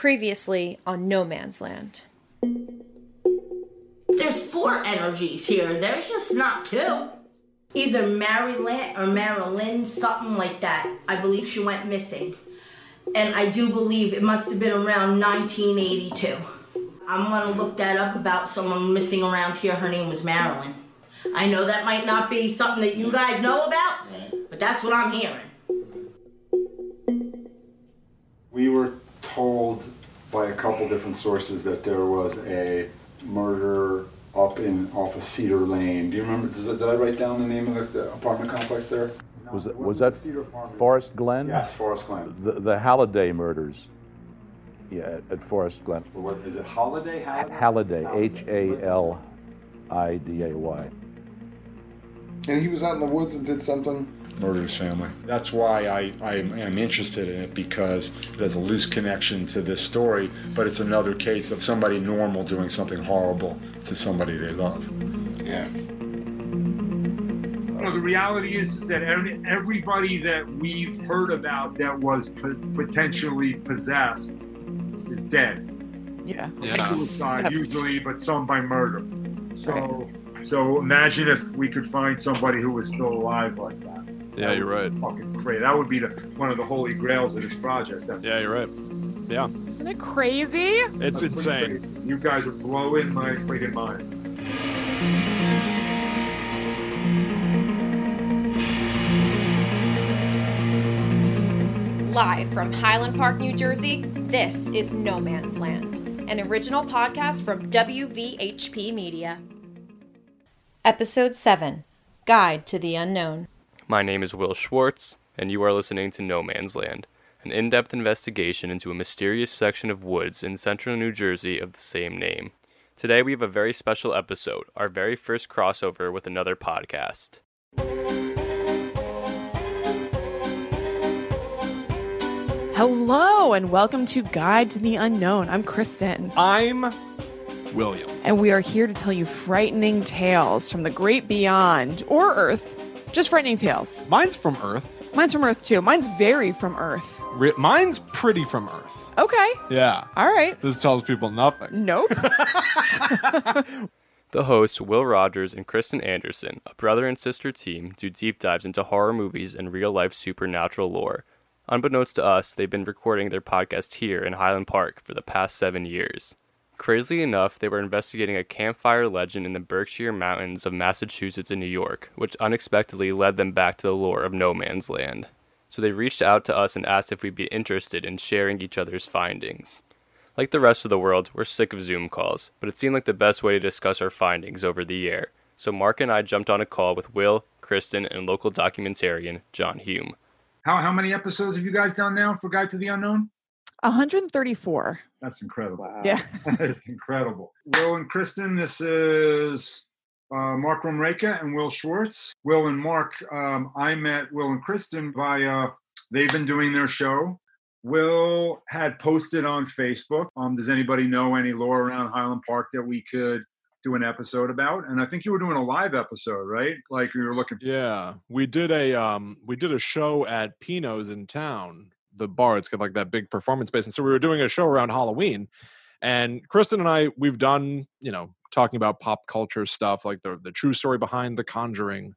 Previously on No Man's Land. There's four energies here. There's just not two. Either Maryland or Marilyn, something like that. I believe she went missing. And I do believe it must have been around 1982. I'm gonna look that up about someone missing around here. Her name was Marilyn. I know that might not be something that you guys know about, but that's what I'm hearing. We were told by a couple different sources that there was a murder up in off of Cedar Lane. Do you remember? Does it, did I write down the name of the, the apartment complex there? Was it, Wasn't was that Forest Glen? Yes, Forest Glen. The, the Halliday murders. Yeah, at, at Forest Glen. Or what, is it Holiday? Halliday? Halliday, H A L I D A Y. And he was out in the woods and did something. Murdered his family. That's why I, I am interested in it because it has a loose connection to this story, but it's another case of somebody normal doing something horrible to somebody they love. Yeah. Well, the reality is, is that every, everybody that we've heard about that was po- potentially possessed is dead. Yeah. Yeah. Suicide usually, but some by murder. So, so imagine if we could find somebody who was still alive like that. Yeah, you're right. Fucking great. That would be the, one of the holy grails of this project. That's Yeah, you're right. Yeah, Isn't it crazy? it's that's insane. crazy. You guys are blowing my freaking mind. Live from Highland Park, New Jersey, this is No Man's Land, an original podcast from WVHP Media. Episode 7 Guide to the Unknown. My name is Will Schwartz, and you are listening to No Man's Land, an in depth investigation into a mysterious section of woods in central New Jersey of the same name. Today we have a very special episode, our very first crossover with another podcast. Hello and welcome to Guide to the Unknown. I'm Kristen, I'm William. and we are here to tell you frightening tales from the great beyond or Earth. Just frightening tales. Mine's from Earth. Mine's from Earth too. Mine's very from Earth. Re- mine's pretty from Earth. Okay. Yeah. All right. This tells people nothing. Nope. The hosts, Will Rogers and Kristen Anderson, a brother and sister team, do deep dives into horror movies and real life supernatural lore. Unbeknownst to us, they've been recording their podcast here in Highland Park for the past seven years. Crazily enough, they were investigating a campfire legend in the Berkshire Mountains of Massachusetts and New York, which unexpectedly led them back to the lore of No Man's Land. So they reached out to us and asked if we'd be interested in sharing each other's findings. Like the rest of the world, we're sick of Zoom calls, but it seemed like the best way to discuss our findings over the air. So Mark and I jumped on a call with Will, Kristen, and local documentarian John Hume. How, how many episodes have you guys done now for Guide to the Unknown? 134. That's incredible. Yeah. It's incredible. Will and Kristen, this is uh, Mark Romreka and Will Schwartz. Will and Mark, um, I met Will and Kristen via, they've been doing their show. Will had posted on Facebook. Um, does anybody know any lore around Highland Park that we could do an episode about? And I think you were doing a live episode, right? Like you were looking. Yeah, we did a um we did a show at Pino's in town, the bar. It's got like that big performance space, and so we were doing a show around Halloween. And Kristen and I, we've done you know talking about pop culture stuff, like the the true story behind The Conjuring,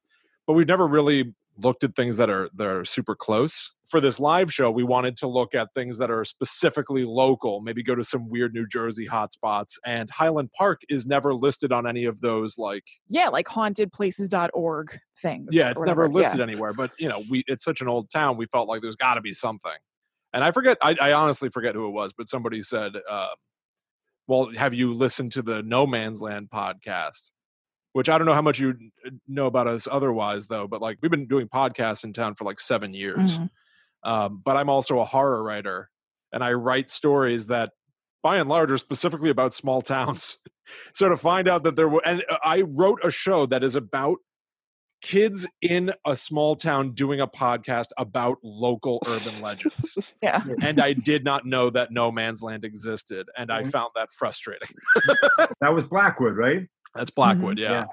but we've never really looked at things that are that are super close. For this live show, we wanted to look at things that are specifically local, maybe go to some weird New Jersey hotspots. And Highland Park is never listed on any of those like Yeah, like hauntedplaces.org things. yeah it's never listed anywhere but you know we it's such an old town we felt like there's got to be something and i forget I, I honestly forget who it was but somebody said uh, well have you listened to the no man's land podcast which i don't know how much you uh, know about us otherwise though but like we've been doing podcasts in town for like seven years Mhm. um, but i'm also a horror writer and i write stories that by and large are specifically about small towns so to find out that there were and uh, i wrote a show that is about kids in a small town doing a podcast about local urban legends. Yeah. and I did not know that No Man's Land existed, and I Mhm. found that frustrating. That was Blackwood, right? That's mm-hmm. Blackwood, yeah.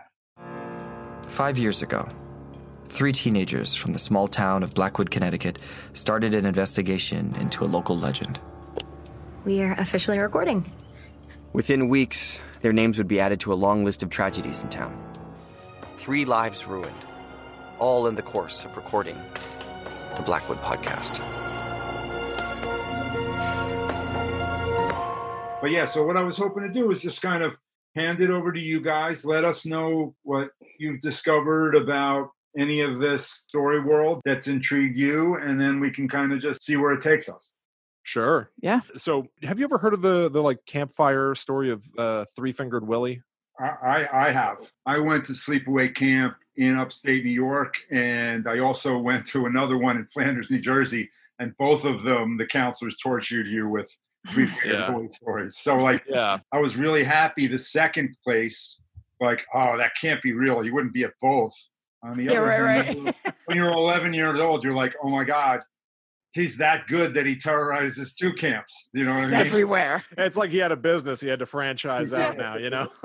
Five years ago, three teenagers from the small town of Blackwood, Connecticut, started an investigation into a local legend. We are officially recording. Within weeks, their names would be added to a long list of tragedies in town. Three lives ruined, all in the course of recording the Blackwood podcast. But yeah, so what I was hoping to do is just kind of hand it over to you guys. Let us know what you've discovered about any of this story world that's intrigued you, and then we can kind of just see where it takes us. Sure. Yeah. So, have you ever heard of the the like campfire story of uh, Three Fingered Willie? I, I I have. I went to sleepaway camp in upstate New York, and I also went to another one in Flanders, New Jersey. And both of them, the counselors tortured you with three Yeah. yeah. stories. So like, Yeah. I was really happy. The second place, like, oh, that can't be real. You wouldn't be at both. On the Yeah, other right, hand, right. when you're 11 years old, you're like, oh my god, he's that good that he terrorizes two camps. You know what It's I mean? everywhere. It's like he had a business he had to franchise out now, you know?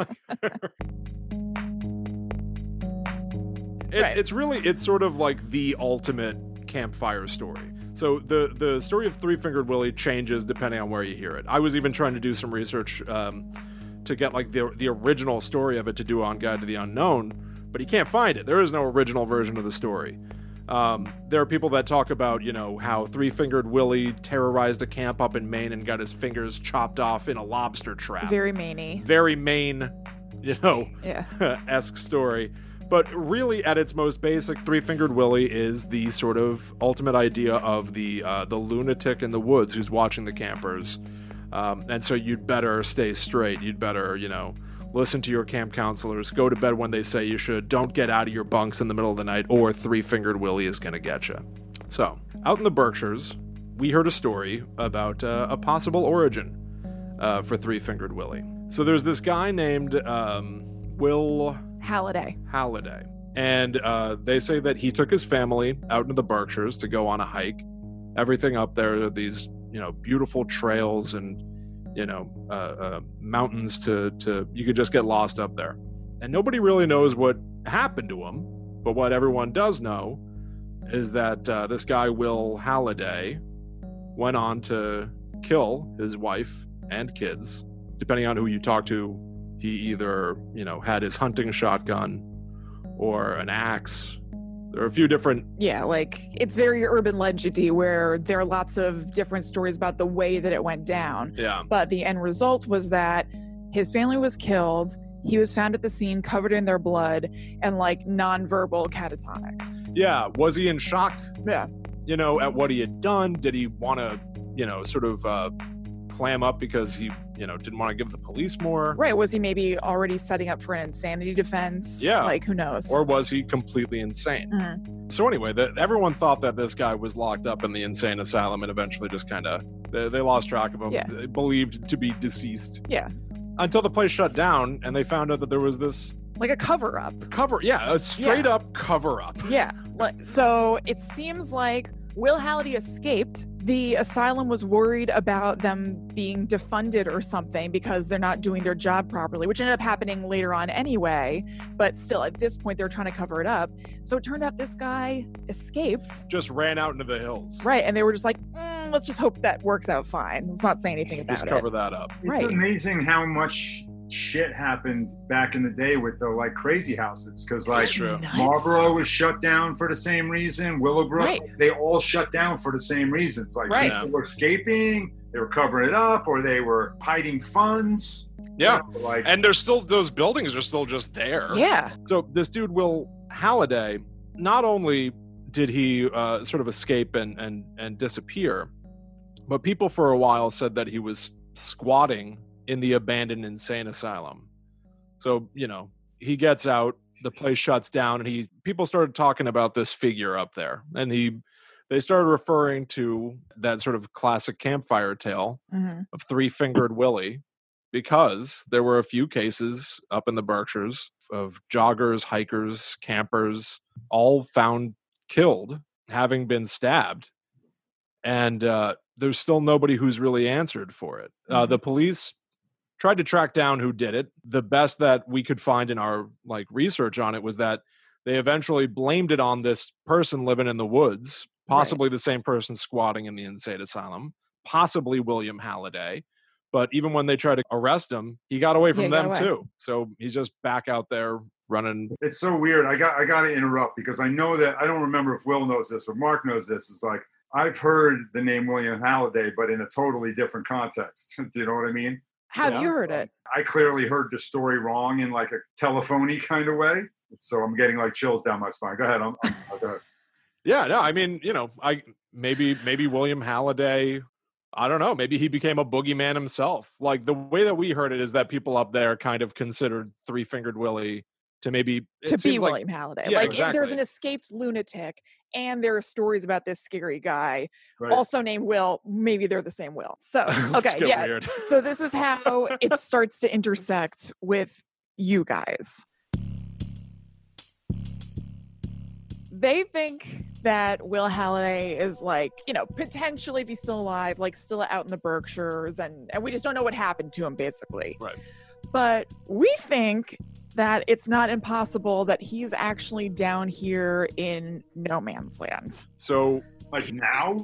it's Right. it's really it's sort of like the ultimate campfire story. So the the story of Three Fingered Willie changes depending on where you hear it. I was even trying to do some research um, to get like the the original story of it to do on Guide to the Unknown, but you can't find it. There is no original version of the story. Um, there are people that talk about, you know, how Three Fingered Willie terrorized a camp up in Maine and got his fingers chopped off in a lobster trap. Very maney. Very Maine, you know, Yeah. esque story. But really, at its most basic, Three Fingered Willie is the sort of ultimate idea of the uh, the lunatic in the woods who's watching the campers, um, and so you'd better stay straight. You'd better, you know, listen to your camp counselors. Go to bed when they say you should. Don't get out of your bunks in the middle of the night, or Three Fingered Willie is gonna get you. So, out in the Berkshires, we heard a story about uh, a possible origin uh, for Three Fingered Willie. So there's this guy named um, Will Halliday. Halliday. And uh, they say that he took his family out into the Berkshires to go on a hike. Everything up there, are these you know beautiful trails and you know uh, uh, mountains to to you could just get lost up there. And nobody really knows what happened to him. But what everyone does know is that uh, this guy Will Halliday went on to kill his wife and kids. Depending on who you talk to, he either you know had his hunting shotgun or an axe. There are a few different Yeah, like it's very urban legendy where there are lots of different stories about the way that it went down. yeah But the end result was that his family was killed. He was found at the scene covered in their blood and like nonverbal catatonic. yeah was he in shock Yeah. you know at what he had done did he want to you know sort of uh clam up because he you know didn't want to give the police more Right. Was he maybe already setting up for an insanity defense? Yeah. Like who knows? or was he completely insane Mhm. so anyway the, everyone thought that this guy was locked up in the insane asylum and eventually just kind of they, they lost track of him Yeah. They believed to be deceased Yeah. until the place shut down and they found out that there was this Like a cover up. cover yeah a straight up cover up Yeah. Like, so it seems like Will Halliday escaped. The asylum was worried about them being defunded or something because they're not doing their job properly, which ended up happening later on anyway. But still, at this point, they're trying to cover it up. So it turned out this guy escaped. just ran out into the hills Right. And they were just like, "Mm, let's just hope that works out fine. Let's not say anything about just it. Just cover that up It's Right. amazing how much shit happened back in the day with the like crazy houses because like That's true. Nuts. Marlboro was shut down for the same reason. Willowbrook, Right. they all shut down for the same reasons. Like Right. people were escaping, they were covering it up, or they were hiding funds. yeah You know, like and there's still those buildings are still just there Yeah. so this dude will halliday not only did he uh, sort of escape and, and and disappear but people for a while said that he was squatting in the abandoned insane asylum so you know he gets out the place shuts down and he people started talking about this figure up there and he they started referring to that sort of classic campfire tale hmm of three fingered Willie because there were a few cases up in the Berkshires of joggers, hikers, campers, all found killed, having been stabbed. And uh, there's still nobody who's really answered for it. Uh, the police tried to track down who did it. The best that we could find in our like research on it was that they eventually blamed it on this person living in the woods, possibly the same person squatting in the insane asylum possibly William Halliday. But even when they tried to arrest him, he got away from he got them away. too. So he's just back out there running. It's so weird. I got I got to interrupt because I know that I don't remember if Will knows this, but Mark knows this. It's like I've heard the name William Halliday, but in a totally different context. Do you know what I mean? Have Yeah. you heard it? I clearly heard the story wrong in like a telephony kind of way. So I'm getting like chills down my spine. Go ahead. I'm, I'm, go ahead. Yeah, no, I mean, you know, I maybe maybe William Halliday. I don't know. Maybe he became a boogeyman himself. Like the way that we heard it is that people up there kind of considered Three Fingered Willie to maybe it to be like- William Halliday. Yeah, like if there's an escaped lunatic and there are stories about this scary guy, Right. also named Will, maybe they're the same Will. So okay, yeah. weird. So this is how it starts to intersect with you guys. They think that Will Halliday is like, you know, potentially if he's still alive, like still out in the Berkshires, and, and we just don't know what happened to him, basically. Right. But we think that it's not impossible that he's actually down here in no man's land. So Like now?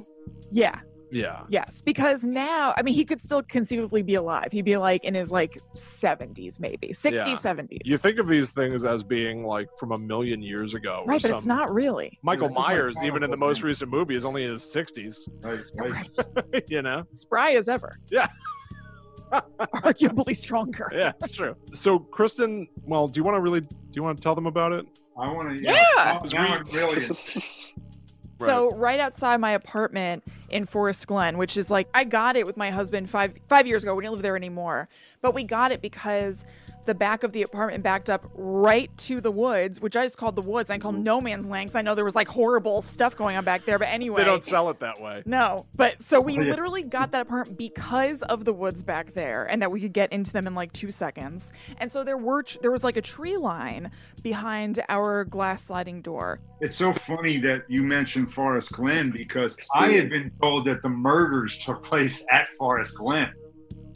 Yeah. yeah, Yes, because now, I mean, he could still conceivably be alive. He'd be like in his like 70s, maybe 60s, Yeah. 70s. you think of these things as being like from a million years ago, or right, but it's not really. Michael It's like Myers, even in the most recent movie, is only in his sixties. Right, right. you know? Spry as ever. Yeah. Arguably stronger. Yeah, it's true. So, Kristen, well, do you want to really? Do you want to tell them about it? I want to. Yeah. Now, now I'm really. So right outside my apartment in Forest Glen, which is like I got it with my husband five five years ago. We don't live there anymore, but we got it because the back of the apartment backed up right to the woods, which I just called the woods. I call mm-hmm. no man's land 'cause I know there was like horrible stuff going on back there. But anyway, They don't sell it that way. No, but so we Oh, yeah. literally got that apartment because of the woods back there, and that we could get into them in like two seconds. And so there were there was like a tree line behind our glass sliding door. It's so funny that you mentioned Forest Glen because I had been told that the murders took place at Forest Glen.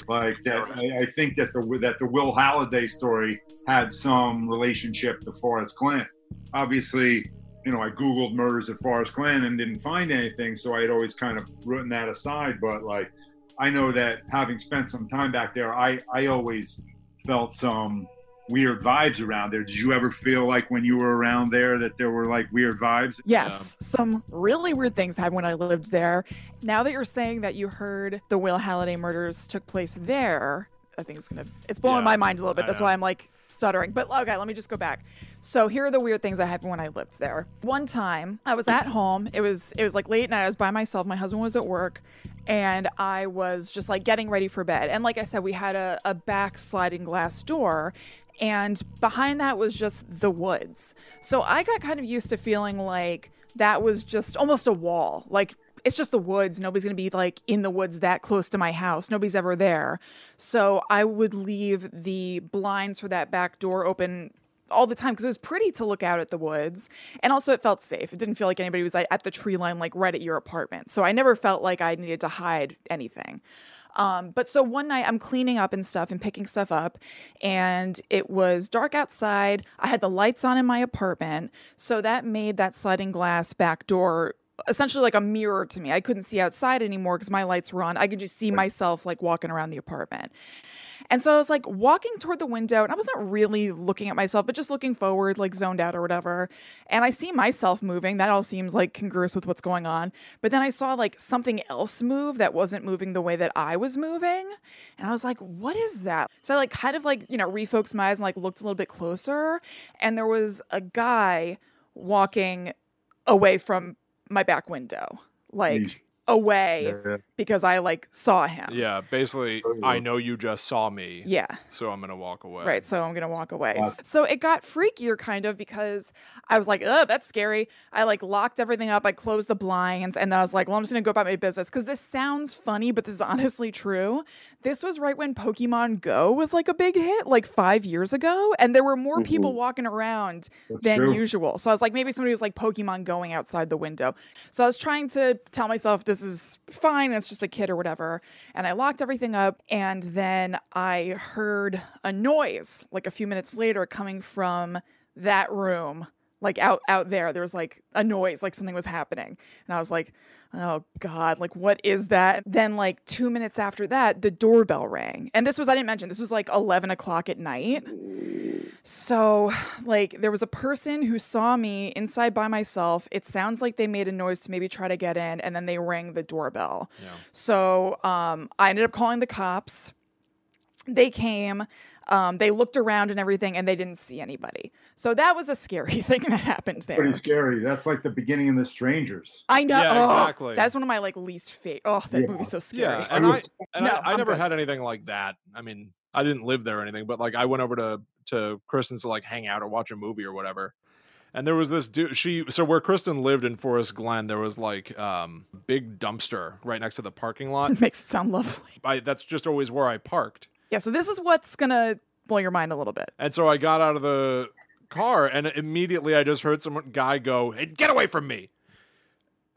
Like that, I, I think that the that the Will Halliday story had some relationship to Forest Glen. Obviously, you know, I googled murders at Forest Glen and didn't find anything, so I had always kind of written that aside. But like, I know that having spent some time back there, I I always felt some weird vibes around there. Did you ever feel like when you were around there that there were like weird vibes? Yes, some really weird things happened when I lived there. Now that you're saying that you heard the Will Halliday murders took place there, I think it's gonna it's blowing Yeah, my mind a little bit. That's why I'm like stuttering. But okay, let me just go back. So here are the weird things that happened when I lived there. One time I was at home. It was it was like late night. I was by myself. My husband was at work. And I was just like getting ready for bed. And like I said, we had a, a back sliding glass door and behind that was just the woods. So I got kind of used to feeling like that was just almost a wall. Like it's just the woods. Nobody's going to be like in the woods that close to my house. Nobody's ever there. So I would leave the blinds for that back door open all the time because it was pretty to look out at the woods and also it felt safe it didn't feel like anybody was at the tree line like right at your apartment so i never felt like i needed to hide anything um, but so one night I'm cleaning up and stuff and picking stuff up, and it was dark outside. I had the lights on in my apartment, so that made that sliding glass back door essentially like a mirror to me. I couldn't see outside anymore because my lights were on. I could just see myself like walking around the apartment. And so I was like walking toward the window, and I wasn't really looking at myself, but just looking forward, like zoned out or whatever. And I see myself moving. That all seems like congruous with what's going on. But then I saw like something else move that wasn't moving the way that I was moving. And I was like, what is that? So I like kind of like, you know, refocused my eyes and like looked a little bit closer. And there was a guy walking away from my back window, like Yeesh. Away Yeah. because I like saw him. Yeah, basically, oh, I know you just saw me. Yeah. So I'm gonna walk away. Right, so I'm gonna walk away. Wow. So it got freakier kind of because I was like, oh, that's scary. I like locked everything up, I closed the blinds, and then I was like, well, I'm just gonna go about my business. Cause this sounds funny, but this is honestly true. This was right when Pokemon Go was like a big hit, like five years ago, and there were more people mm-hmm. walking around That's than true. usual. So I was like, maybe somebody was like Pokemon going outside the window. So I was trying to tell myself this is fine, it's just a kid or whatever. And I locked everything up, and then I heard a noise like a few minutes later coming from that room like out out there. There was like a noise like something was happening. And i was like oh god like what is that? Then like two minutes after that the doorbell rang. And this was i didn't mention this was like 11 o'clock at night so like there was a person who saw me inside by myself it sounds like they made a noise to maybe try to get in and then they rang the doorbell Yeah. so um, i ended up calling the cops they came um, they looked around and everything and they didn't see anybody so that was a scary thing that happened there Pretty scary. That's like the beginning of The Strangers. i know Yeah, oh, exactly. that's one of my like least favorite oh that Yeah. movie's so scary Yeah, and I and No, I, I never good. had anything like that. I mean, I didn't live there or anything, but like I went over to to Kristen's to like hang out or watch a movie or whatever. And there was this dude. She so where Kristen lived in Forest Glen, there was like um big dumpster right next to the parking lot. makes it sound lovely I, that's just always where I parked. yeah so this is what's gonna blow your mind a little bit And so I got out of the car, and immediately I just heard some guy go, "Hey, get away from me!"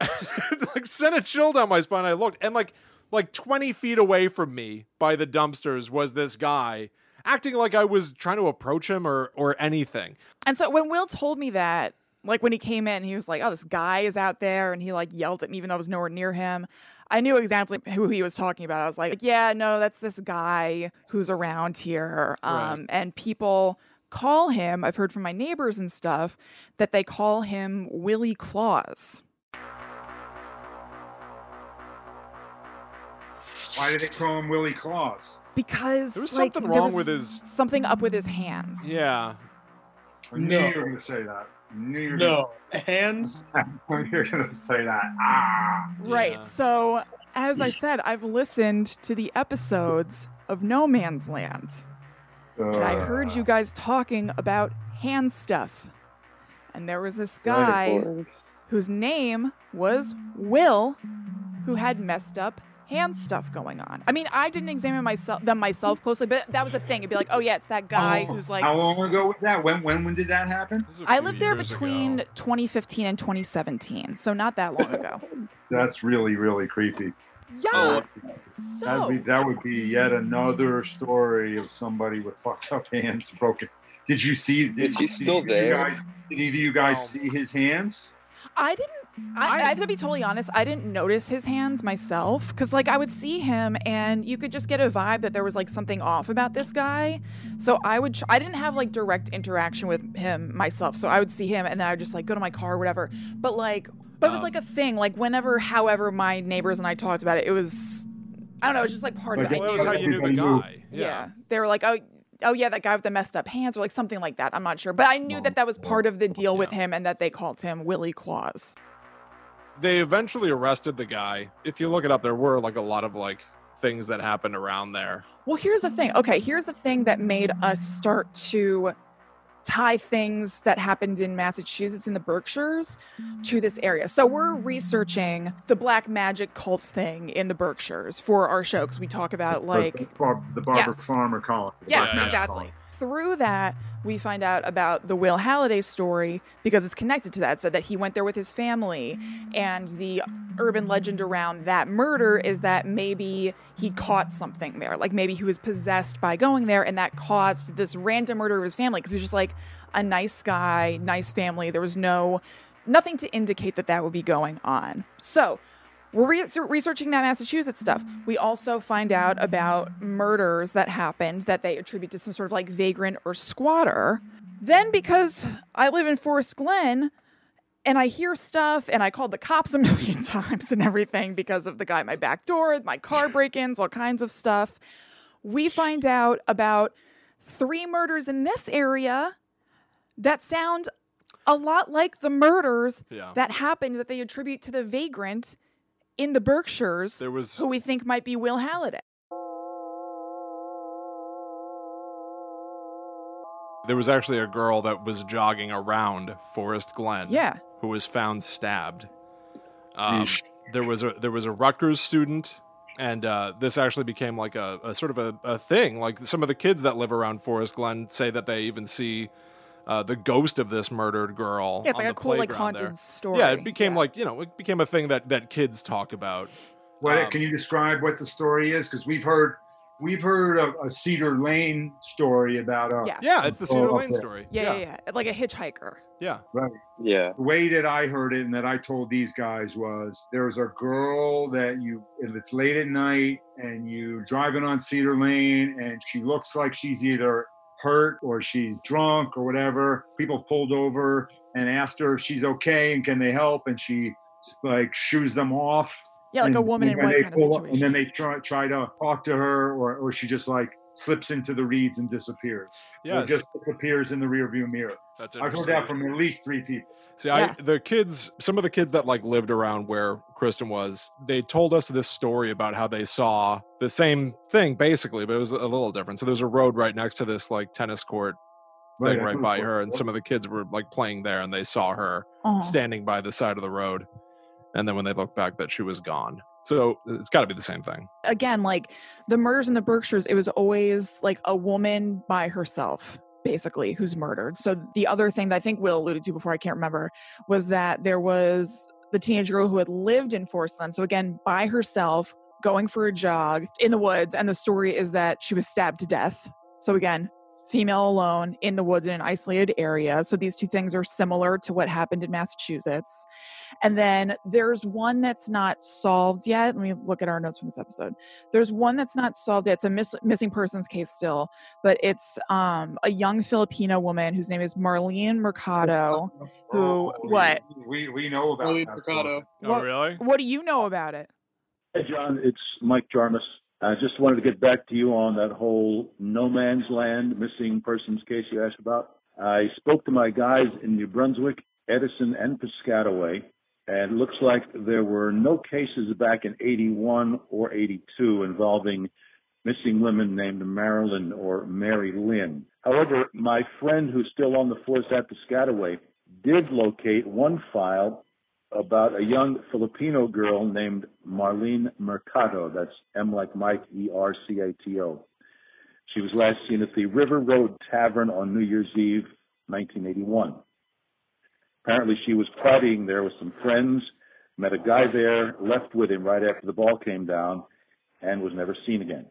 like sent a chill down my spine. I looked, and like like twenty feet away from me by the dumpsters was this guy acting like I was trying to approach him or or anything. And so when Will told me that, like when he came in, he was like, "Oh, this guy is out there," and he like yelled at me even though I was nowhere near him. I knew exactly who he was talking about. I was like, "Yeah, no, that's this guy who's around here." Um, and people call him. I've heard from my neighbors and stuff that they call him Willie Claus. Why did they call him Willie Claus? Because There was like, something wrong was with his- something up with his hands. Yeah, I knew No. you were going to say that. I knew you were No. Hands? Gonna, you're going to say that. Ah. Right. Yeah. So, as I said, I've listened to the episodes of No Man's Land. And I heard you guys talking about hand stuff. And there was this guy whose name was Will who had messed up hand stuff going on. I mean, I didn't examine myself them myself closely, but that was a thing. It'd be like, oh yeah, it's that guy Oh, who's like How long ago was that? When when when did that happen? This was a I few lived there between ago. 2015 and 2017, so not that long ago. That's really really creepy. Yeah. Oh, that'd So be, that would be yet another story of somebody with fucked up hands broken. Did you see? Did, Is he did still either you there? Guys, did either you guys No. see his hands? I didn't. I, I have to be totally honest. I didn't notice his hands myself because, like, I would see him and you could just get a vibe that there was like something off about this guy. So I would. Tr- I didn't have like direct interaction with him myself. So I would see him and then I would just like go to my car or whatever. But like, but it was Um, like a thing. Like whenever, however, my neighbors and I talked about it, it was. I don't know. It was just like part Like, of it. Well, that was knew- how you knew the guy. yeah. Yeah. They were like, oh, oh yeah, that guy with the messed up hands, or like something like that. I'm not sure, but I knew that that was part of the deal with him, and that they called him Willie Claus. They eventually arrested the guy. If you look it up, there were like a lot of like things that happened around there. Well, here's the thing. Okay, here's the thing that made us start to tie things that happened in Massachusetts in the Berkshires to this area. So we're researching the black magic cult thing in the Berkshires for our show because we talk about like the, Bar- the Barbara Yes. Farmer colony. the Yes, Black Magic exactly. colony. Through that, we find out about the Will Halliday story because it's connected to that. So that he went there with his family, and the urban legend around that murder is that maybe he caught something there. Like maybe he was possessed by going there, and that caused this random murder of his family because he was just like a nice guy, nice family. There was no nothing to indicate that that would be going on. So we're re- researching that Massachusetts stuff. We also find out about murders that happened that they attribute to some sort of like vagrant or squatter. Then, because I live in Forest Glen and I hear stuff and I called the cops a million times and everything because of the guy at my back door, my car break ins, all kinds of stuff, we find out about three murders in this area that sound a lot like the murders Yeah. that happened that they attribute to the vagrant in the Berkshires, There was who we think might be Will Halliday. there was actually a girl that was jogging around Forest Glen. Yeah. Who was found stabbed. Um, there was a there was a Rutgers student, and uh, this actually became like a, a sort of a, a thing. Like some of the kids that live around Forest Glen say that they even see uh, the ghost of this murdered girl. Yeah, it's on like a the cool, like haunted there. story. Yeah, it became like you know it became a thing that that kids talk about. What Um, can you describe what the story is? Because we've heard We've heard of a Cedar Lane story about a Yeah. Yeah, it's the Oh, Cedar up Lane there. story. Yeah, yeah, yeah. Like a hitchhiker. Yeah. Right. Yeah. The way that I heard it and that I told these guys was there's a girl that you, if it's late at night and you driving on Cedar Lane and she looks like she's either hurt or she's drunk or whatever. People pulled over and asked her if she's okay and can they help, and she like shoos them off. Yeah, like a woman in white kind of pull up- situation. And then they try try to talk to her, or or she just like slips into the reeds and disappears. Or Yes. just disappears in the rearview mirror. That's I've heard that from at least three people. See, Yeah. I the kids, some of the kids that like lived around where Kristen was, they told us this story about how they saw the same thing basically, but it was a little different. So there's a road right next to this like tennis court thing Right, right, by heard her, and some of the kids were like playing there, and they saw her Uh-huh. standing by the side of the road, and then when they looked back, that she was gone. So it's got to be the same thing. Again, like the murders in the Berkshires, it was always like a woman by herself, basically, who's murdered. So the other thing that I think Will alluded to before, I can't remember, was that there was the teenage girl who had lived in Forest Glen. So again, by herself, going for a jog in the woods. And the story is that she was stabbed to death. So again, female alone in the woods in an isolated area. So these two things are similar to what happened in Massachusetts. And then there's one that's not solved yet. Let me look at our notes from this episode. There's one that's not solved yet. It's a miss- missing persons case still, but it's um, a young Filipino woman whose name is Marlene Mercado. Who? Oh, What? We we know about Marlene Mercado. story. Oh, really? What do you know about it? Hey, John, it's Mike Jarmus. I just wanted to get back to you on that whole no man's land missing persons case you asked about. I spoke to my guys in New Brunswick, Edison, and Piscataway, and it looks like there were no cases back in 81 or 82 involving missing women named Marilyn or Mary Lynn. However, my friend who's still on the force at Piscataway did locate one file about a young Filipino girl named Marlene Mercado. That's M like Mike, E R C A T O. She was last seen at the River Road Tavern on New Year's Eve, 1981. Apparently, she was partying there with some friends, met a guy there, left with him right after the ball came down, and was never seen again.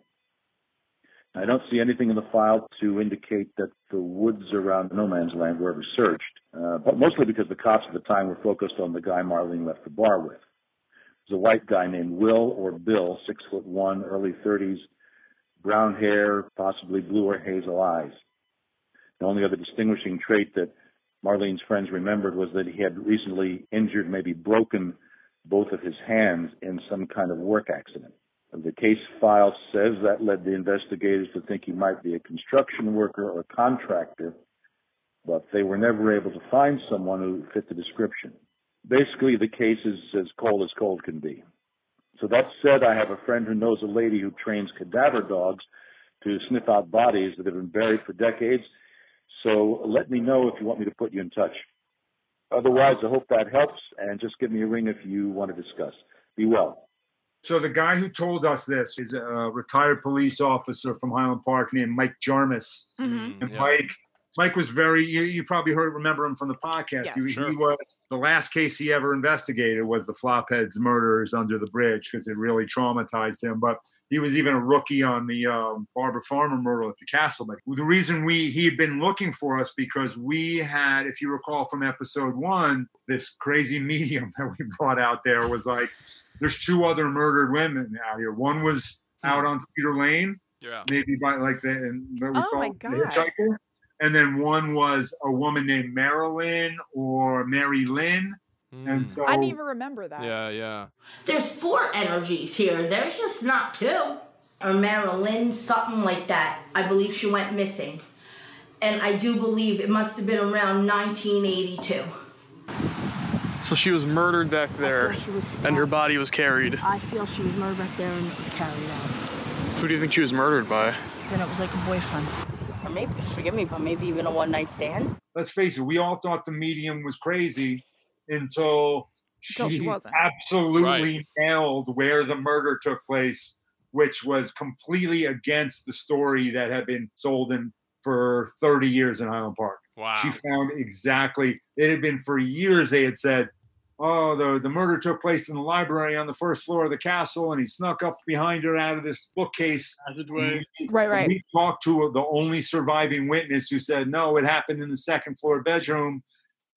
I don't see anything in the file to indicate that the woods around no man's land were ever searched, uh, but mostly because the cops at the time were focused on the guy Marlene left the bar with. It was a white guy named Will or Bill, six foot one, early 30s, brown hair, possibly blue or hazel eyes. The only other distinguishing trait that Marlene's friends remembered was that he had recently injured, maybe broken, both of his hands in some kind of work accident. The case file says that led the investigators to think he might be a construction worker or contractor, but they were never able to find someone who fit the description. Basically, the case is as cold as cold can be. So that said, I have a friend who knows a lady who trains cadaver dogs to sniff out bodies that have been buried for decades. So let me know if you want me to put you in touch. Otherwise, I hope that helps, and just give me a ring if you want to discuss. Be well. So the guy who told us this is a retired police officer from Highland Park named Mike Jarmus. Mm-hmm. And Mike, Mike was very. You, you probably heard remember him from the podcast. Yes. he, Sure. he was the last case he ever investigated was the Flopheads murders under the bridge because it really traumatized him. But he was even a rookie on the um, Barbara Farmer murder at the castle. But the reason we he had been looking for us because we had, if you recall from episode one, this crazy medium that we brought out there was like, there's two other murdered women out here. One was out on Cedar Lane, Yeah. maybe by like the, and what we Oh call my the God. hitchhiker. And then one was a woman named Marilyn or Mary Lynn. And so I didn't even remember that. Hmm. Yeah, yeah. There's four energies here. There's just not two. Or Marilyn, something like that. I believe she went missing. And I do believe it must have been around 1982. So she was murdered back there, and her body was carried. I feel she was murdered back there and it was carried out. Who do you think she was murdered by? Then it was like a boyfriend. Or maybe, forgive me, but maybe even a one night stand. let's face it, we all thought the medium was crazy until Until she wasn't. absolutely nailed where the murder took place, which was completely against the story that had been sold in for 30 years in Highland Park. Wow. She found exactly, it had been for years, they had said, oh, the, the murder took place in the library on the first floor of the castle, and he snuck up behind her out of this bookcase. Passageway. Right, right. We talked to the only surviving witness who said, no, it happened in the second floor bedroom.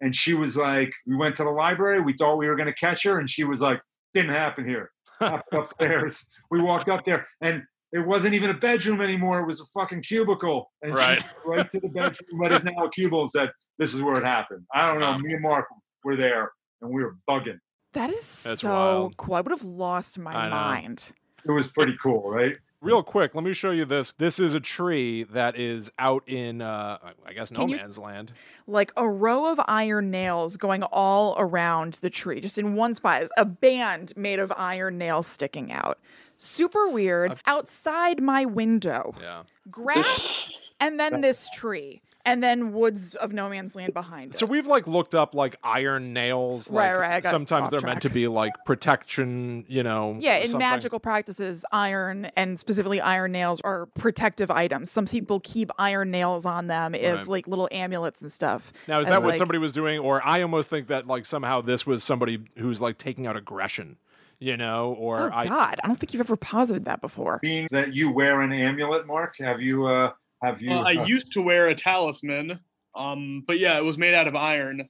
And she was like, we went to the library. We thought we were going to catch her. And she was like, didn't happen here. Upstairs. We walked up there, and it wasn't even a bedroom anymore. It was a fucking cubicle. And Right. she right to the bedroom, but it's now a cubicle, and said, this is where it happened. I don't know. Me and Mark were there, and we were bugging. That is That's so wild. cool. I would have lost my I know. mind. It was pretty cool, right? Real quick, let me show you this. This is a tree that is out in, uh, I guess, no Can you- man's land. Like a row of iron nails going all around the tree, just in one spot. A band made of iron nails sticking out. Super weird. Outside my window. Yeah. Grass and then this tree. And then woods of no man's land behind it. So we've like looked up like iron nails. Right, like, right, I got Sometimes they're meant to be like protection, you know. Yeah, in something. magical practices, iron and specifically iron nails are protective items. Some people keep iron nails on them as Right. like little amulets and stuff. Now is as, that what like- somebody was doing, or I almost think that like somehow this was somebody who's like taking out aggression, you know, or Oh I. God, I don't think you've ever posited that before. Being that you wear an amulet, Mark, have you, uh, have you? Uh, I uh, used to wear a talisman, um, but yeah, it was made out of iron.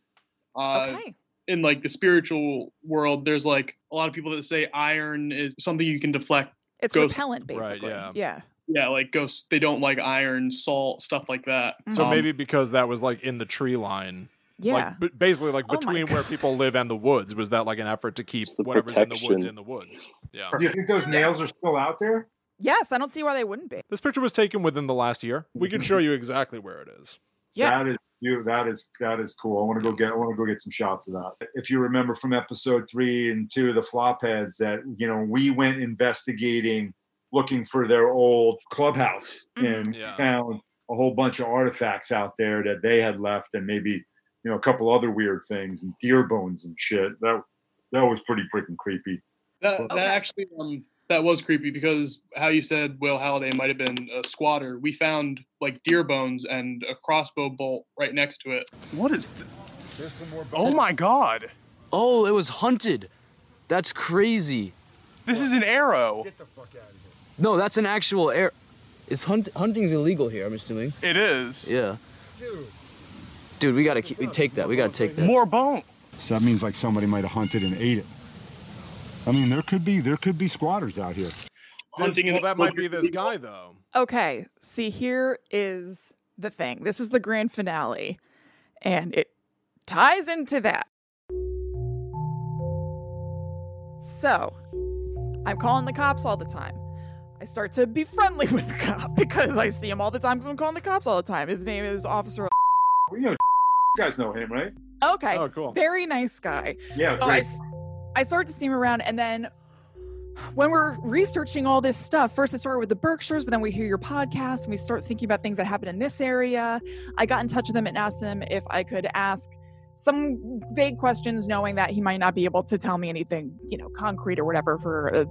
Uh, Okay. In like the spiritual world, there's like a lot of people that say iron is something you can deflect. It's ghosts. repellent, basically. yeah. yeah. Yeah, like ghosts, they don't like iron, salt, stuff like that. So Um, maybe because that was like in the tree line. Yeah. Like, b- basically, like Oh between where people live and the woods, was that like an effort to keep the whatever's in the woods protection. in the woods? Yeah. Do you think those nails are still out there? Yes, I don't see why they wouldn't be. This picture was taken within the last year. We can show you exactly where it is. Yeah. That is you. That is that is cool. I want to go get. I want to go get some shots of that. If you remember from episode three and two, the flop heads that you know we went investigating, looking for their old clubhouse, and Yeah. found a whole bunch of artifacts out there that they had left, and maybe you know a couple other weird things and deer bones and shit. That that was pretty freaking creepy. That that actually um that was creepy because how you said Will Halliday might have been a squatter. We found like deer bones and a crossbow bolt right next to it. What is this? Oh my god! Oh, it was hunted. That's crazy. This is an arrow. Get the fuck out of here. No, that's an actual arrow. Is hunt hunting's illegal here? I'm assuming. It is. Yeah. Dude, we gotta keep, we take that. We gotta take that. More bone. So that means like somebody might have hunted and ate it. I mean, there could be there could be squatters out here. This, Hunting well, that might be this guy though. Okay, see, here is the thing. This is the grand finale, and it ties into that. So, I'm calling the cops all the time. I start to be friendly with the cop because I see him all the time because I'm calling the cops all the time. His name is Officer. Well, you know, you guys know him, right? Okay. Oh, cool. Very nice guy. Yeah, So I, great. s- I started to see him around, and then when we're researching all this stuff, first I started with the Berkshires, but then we hear your podcast and we start thinking about things that happen in this area. I got in touch with him and asked him if I could ask some vague questions, knowing that he might not be able to tell me anything, you know, concrete or whatever for a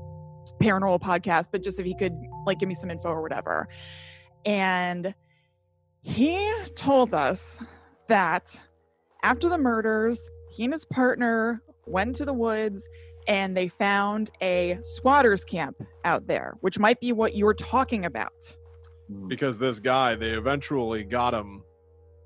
paranormal podcast, but just if he could like give me some info or whatever. And he told us that after the murders, he and his partner went to the woods and they found a squatters camp out there, which might be what you're talking about. Because this guy, they eventually got him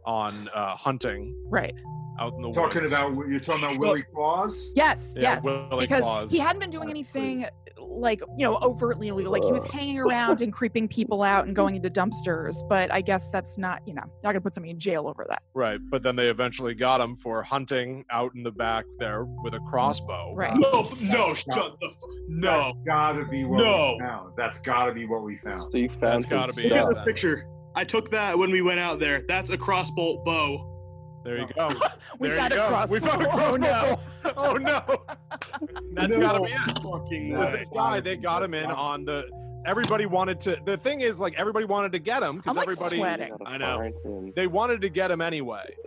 on uh, hunting Right. out in the Talking woods. about you're talking about Willie Claus. Yes, Yeah, yes. Willie because Claus. he hadn't been doing anything like, you know, overtly illegal. Like he was hanging around and creeping people out and going into dumpsters. But I guess that's not, you know, not gonna put somebody in jail over that. Right, but then they eventually got him for hunting out in the back there with a crossbow. Right. No, no, shut the f- no. That's gotta be what No. we found. That's gotta be what we found. So you found That's gotta be Look at the picture. I took that when we went out there. That's a crossbow bow. There you go. We there got you a go. crossbow. We found a crossbow. Oh, no. oh no. That's No gotta be it. Fucking Because this uh, guy, they got him in on the. Everybody wanted to. The thing is, like, everybody wanted to get him because I'm, like, everybody. sweating. I know. They wanted to get him anyway.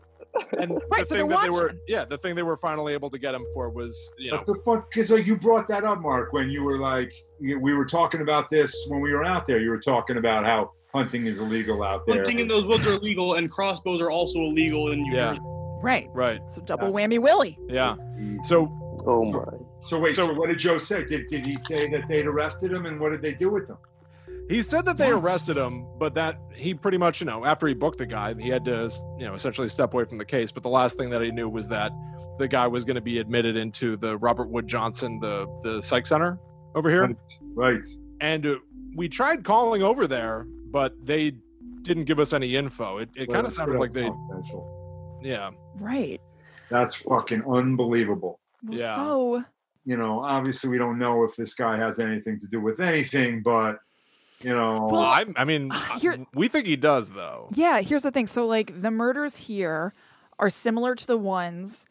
And Right, the so thing they're that they were, yeah, the thing they were finally able to get him for was, you know, What the fuck? Because like, you brought that up, Mark, when you were like, we were talking about this when we were out there. You were talking about how hunting is illegal out there. Hunting in those woods are illegal, and crossbows are also illegal in New Yeah. Jersey. Right. Right. So double whammy Willie. Yeah. So. Oh my. So wait. So, what did Joe say? Did did he say that they'd arrested him, and what did they do with him? He said that they arrested him, but that he pretty much, you know, after he booked the guy, he had to, you know, essentially step away from the case. But the last thing that he knew was that the guy was going to be admitted into the Robert Wood Johnson, the the psych center over here. Right. And uh, we tried calling over there, but they didn't give us any info. It, it Well, kind of sounded like they, yeah, Right. That's fucking unbelievable. Well, Yeah. So You know, obviously we don't know if this guy has anything to do with anything, but you know, Well, I, I mean, uh, here- we think he does, though. Yeah, here's the thing. So, like, the murders here are similar to the ones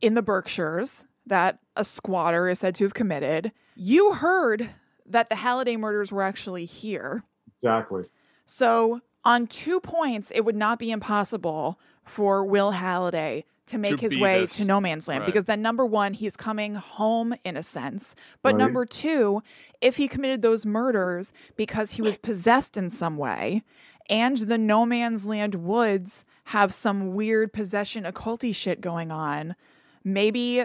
in the Berkshires that a squatter is said to have committed. You heard that the Halliday murders were actually here. Exactly. So, on two points, it would not be impossible for Will Halliday to make his way this. to no man's land Right. because then number one he's coming home in a sense but Right. number two if he committed those murders because he was possessed in some way and the no man's land woods have some weird possession occulty shit going on maybe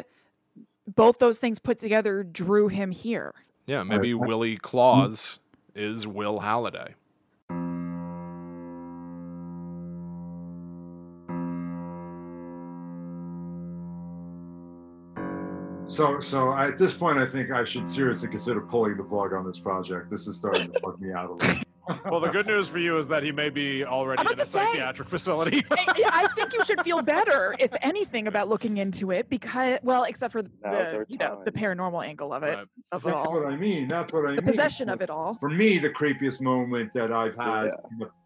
both those things put together drew him here Yeah, maybe Willie Claus is Will Halliday. So, so at this point, I think I should seriously consider pulling the plug on this project. This is starting to bug me out a little. Well, the good news for you is that he may be already in a psychiatric facility. yeah, I think you should feel better, if anything, about looking into it because, well, except for the, their you know the paranormal angle of it, of it That's all, what I mean. That's what I the mean. possession of it all. For me, the creepiest moment that I've had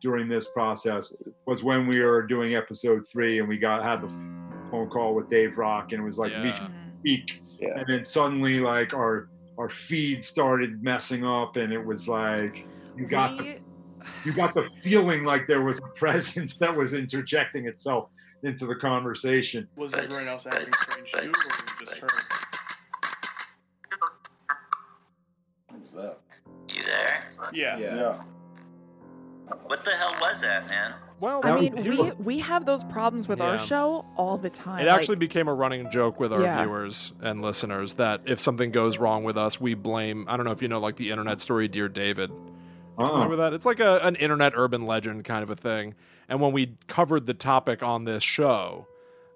during this process was when we were doing episode three and we got had the phone call with Dave Rock and it was like we should mm-hmm. speak, and then suddenly like our our feed started messing up and it was like you got the, you got the feeling like there was a presence that was interjecting itself into the conversation. Was everyone else acting strange too, or was it just her? You there? Yeah. Yeah. What the hell was that, man? Well, I mean, we we have those problems with our show all the time. It like- actually became a running joke with our Yeah. viewers and listeners that if something goes wrong with us, we blame. I don't know if you know, like the internet story, Dear David. You familiar Uh-uh. that? It's like a, an internet urban legend kind of a thing. And when we covered the topic on this show,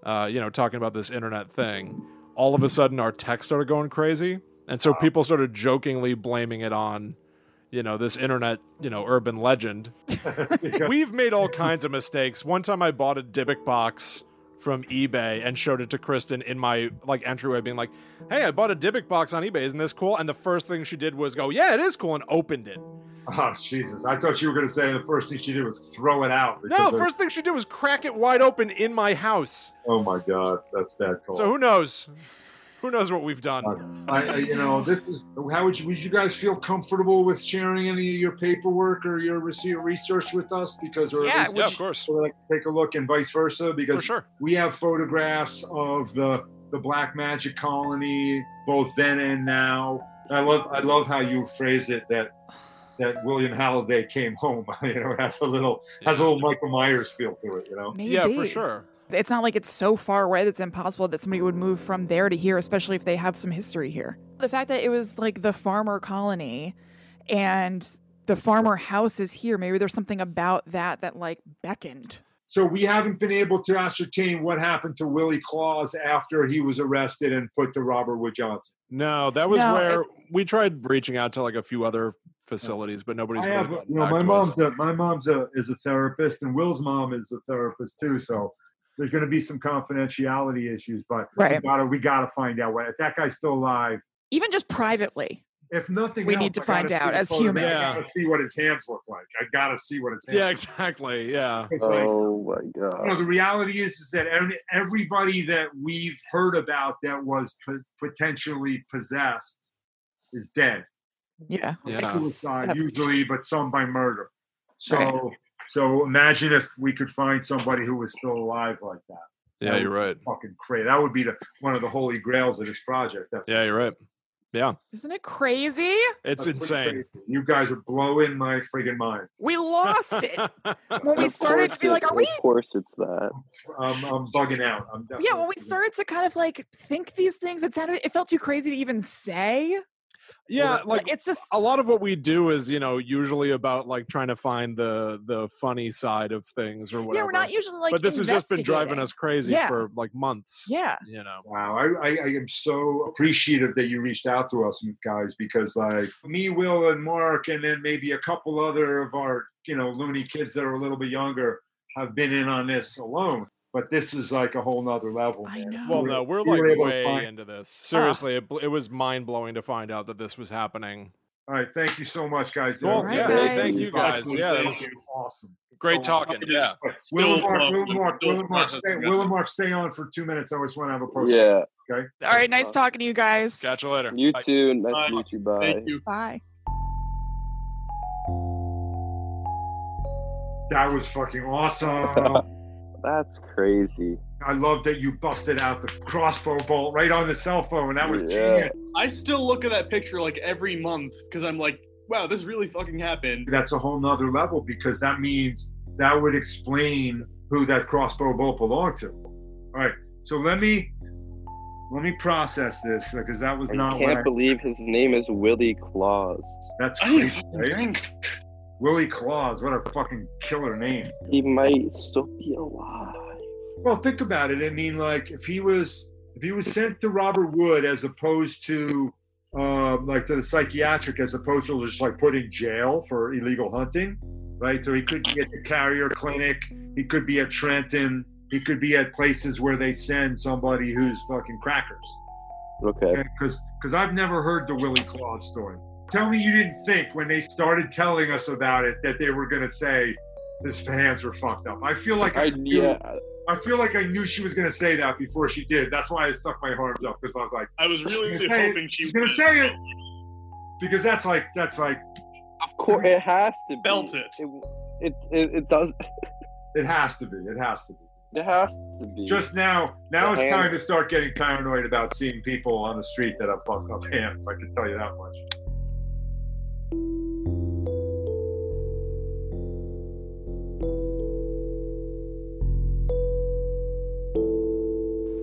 uh, you know, talking about this internet thing, all of a sudden our text started going crazy, and so people started jokingly blaming it on. You know this internet, you know, urban legend. We've made all kinds of mistakes. One time I bought a Dybbuk box from eBay and showed it to Kristen in my like entryway, being like, "Hey, I bought a Dybbuk box on eBay. Isn't this cool?" And the first thing she did was go, "Yeah, it is cool," and opened it. Oh Jesus! I thought you were going to say the first thing she did was throw it out. No, the first thing she did was crack it wide open in my house. Oh my God, that's bad call. So who knows? Who knows what we've done? I, I, you know, this is how would you, would you guys feel comfortable with sharing any of your paperwork or your research with us? Because or at Yeah, yeah, of course. so that I can take a look and vice versa. Because sure. we have photographs of the the Black Magic Colony both then and now. I love I love how you phrase it that that William Halliday came home. you know, it has a little has a little Michael Myers feel to it. You know. Maybe. Yeah, for sure. It's not like it's so far away that it's impossible that somebody would move from there to here, especially if they have some history here. The fact that it was like the farmer colony and the farmer house is here, maybe there's something about that that like beckoned. So we haven't been able to ascertain what happened to Willie Claus after he was arrested and put to Robert Wood Johnson. No, that was No, where it- we tried reaching out to like a few other facilities, but nobody's. I have, gotten you know, my to us. mom's a my mom's a is a therapist, and Will's mom is a therapist too. So there's going to be some confidentiality issues, but we Right. gotta we gotta find out what if that guy's still alive. Even just privately. If nothing, We else, need to I find out as photograph. humans. I gotta see what his hands look like. I gotta see what his hands. Yeah, look exactly. Yeah. It's like- Oh my you god. know, the reality is, is that every- everybody that we've heard about that was po- potentially possessed is dead. Yeah. Yeah. Suicide, Except- usually, but some by murder. So, Right. so imagine if we could find somebody who was still alive like that. Yeah, That you're right. Fucking crazy. That would be the one of the holy grails of this project. That's Yeah, you're right. Yeah, Isn't it crazy? it's That's insane. crazy. You guys are blowing my friggin' mind. We lost it when we Of started to course be like, it- are we? Of course, it's that. I'm, I'm bugging out. I'm Yeah, when we started to kind of like think these things, it sounded it felt too crazy to even say. Yeah, like it's just a lot of what we do is you know usually about like trying to find the the funny side of things or whatever. Yeah, we're not usually like. but this has just been driving us crazy Yeah. for like months. Yeah. you know. Wow, I, I, I am so appreciative that you reached out to us, guys, because like me, Will, and Mark, and then maybe a couple other of our, you know, loony kids that are a little bit younger have been in on this alone. But this is like a whole nother level. I know. Well, no, we're You like were to way find- into this. Seriously, it, it was mind blowing to find out that this was happening. All right, thank you so much, guys. Cool. Uh, Yeah, hey, thank you guys. Yeah, that was awesome. great So, talking. Yeah. Will and Still, Mark, uh, Will and Mark, Will and Mark, stay, processing Will and Mark, stay on for two minutes. I always want to have a person. Yeah. Okay. All right, nice talking to you guys. Catch you later. You Bye. too. Nice Bye. to meet you. Bye. Thank you. Bye. That was fucking awesome. That's crazy. I love that you busted out the crossbow bolt right on the cell phone. That was Yeah. genius. I still look at that picture like every month because I'm like, wow, this really fucking happened. That's a whole nother level because that means that would explain who that crossbow bolt belonged to. All right. So let me let me process this because that was I not I can't I, believe his name is Willie Claus. that's I need crazy. right? Willie Claus, what a fucking killer name. He might still be alive. Well, think about it. I mean, like if he was if he was sent to Robert Wood as opposed to um, like to the psychiatric, as opposed to just like put in jail for illegal hunting, right? So he could be at the carrier clinic, he could be at Trenton, he could be at places where they send somebody who's fucking crackers. Okay. Because because I've never heard the Willie Claus story. Tell me you didn't think when they started telling us about it that they were gonna say his hands were fucked up. I feel like I, I, knew- yeah. I feel like I knew she was gonna say that before she did. That's why I stuck my arms up because I was like, I was really, really gonna it. hoping she she's gonna say it because that's like that's like Of course, it has to be. Belt it. It, it, it, it does. it has to be. It has to be. It has to be. Just now, now The it's hand- time to start getting paranoid about seeing people on the street that have fucked up hands. I can tell you that much.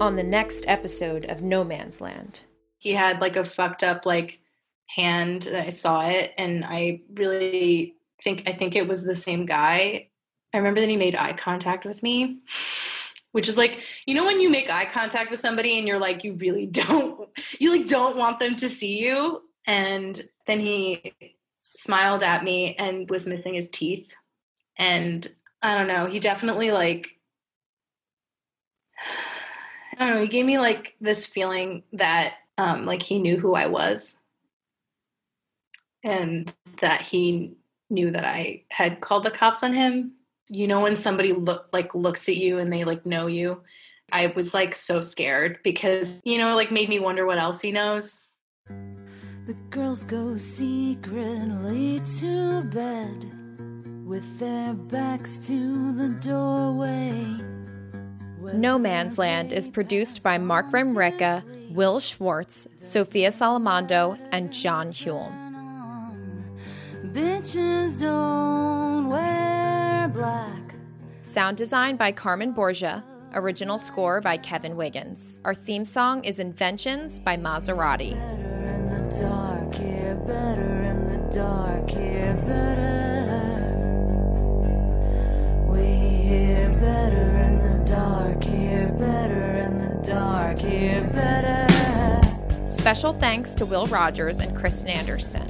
On the next episode of No Man's Land. he had like a fucked up like hand I saw it and I really think I think it was the same guy. I remember that he made eye contact with me. Which is like, you know when you make eye contact with somebody and you're like you really don't you like don't want them to see you and then he smiled at me and was missing his teeth and I don't know, he definitely like I don't know, he gave me like this feeling that um like he knew who I was and that he knew that I had called the cops on him. You know when somebody look like looks at you and they like know you. I was like so scared because you know like made me wonder what else he knows. The girls go secretly to bed with their backs to the doorway. No Man's Land is produced by Mark Remrecka, Will Schwartz, Sophia Salamando, and John Hulme. Bitches don't wear black. Sound design by Carmen Borgia. Original score by Kevin Wiggins. Our theme song is Inventions by Maserati. In the dark here, better in the dark. We hear better dark here, better the dark here, better. Special thanks to Will Rogers and Kristen Anderson.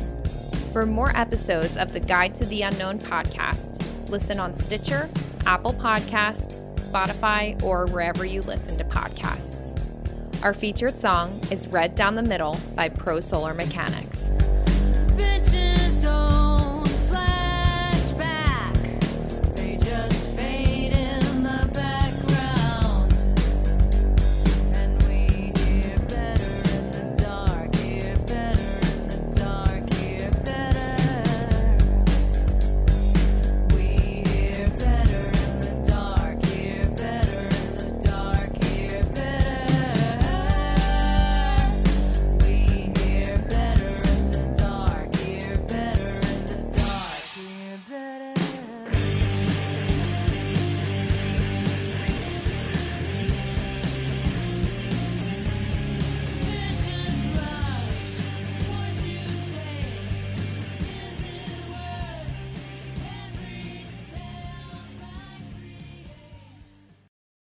For more episodes of the Guide to the Unknown podcast, listen on Stitcher, Apple Podcasts, Spotify, or wherever you listen to podcasts. Our featured song is Red Down the Middle by Pro Solar Mechanics.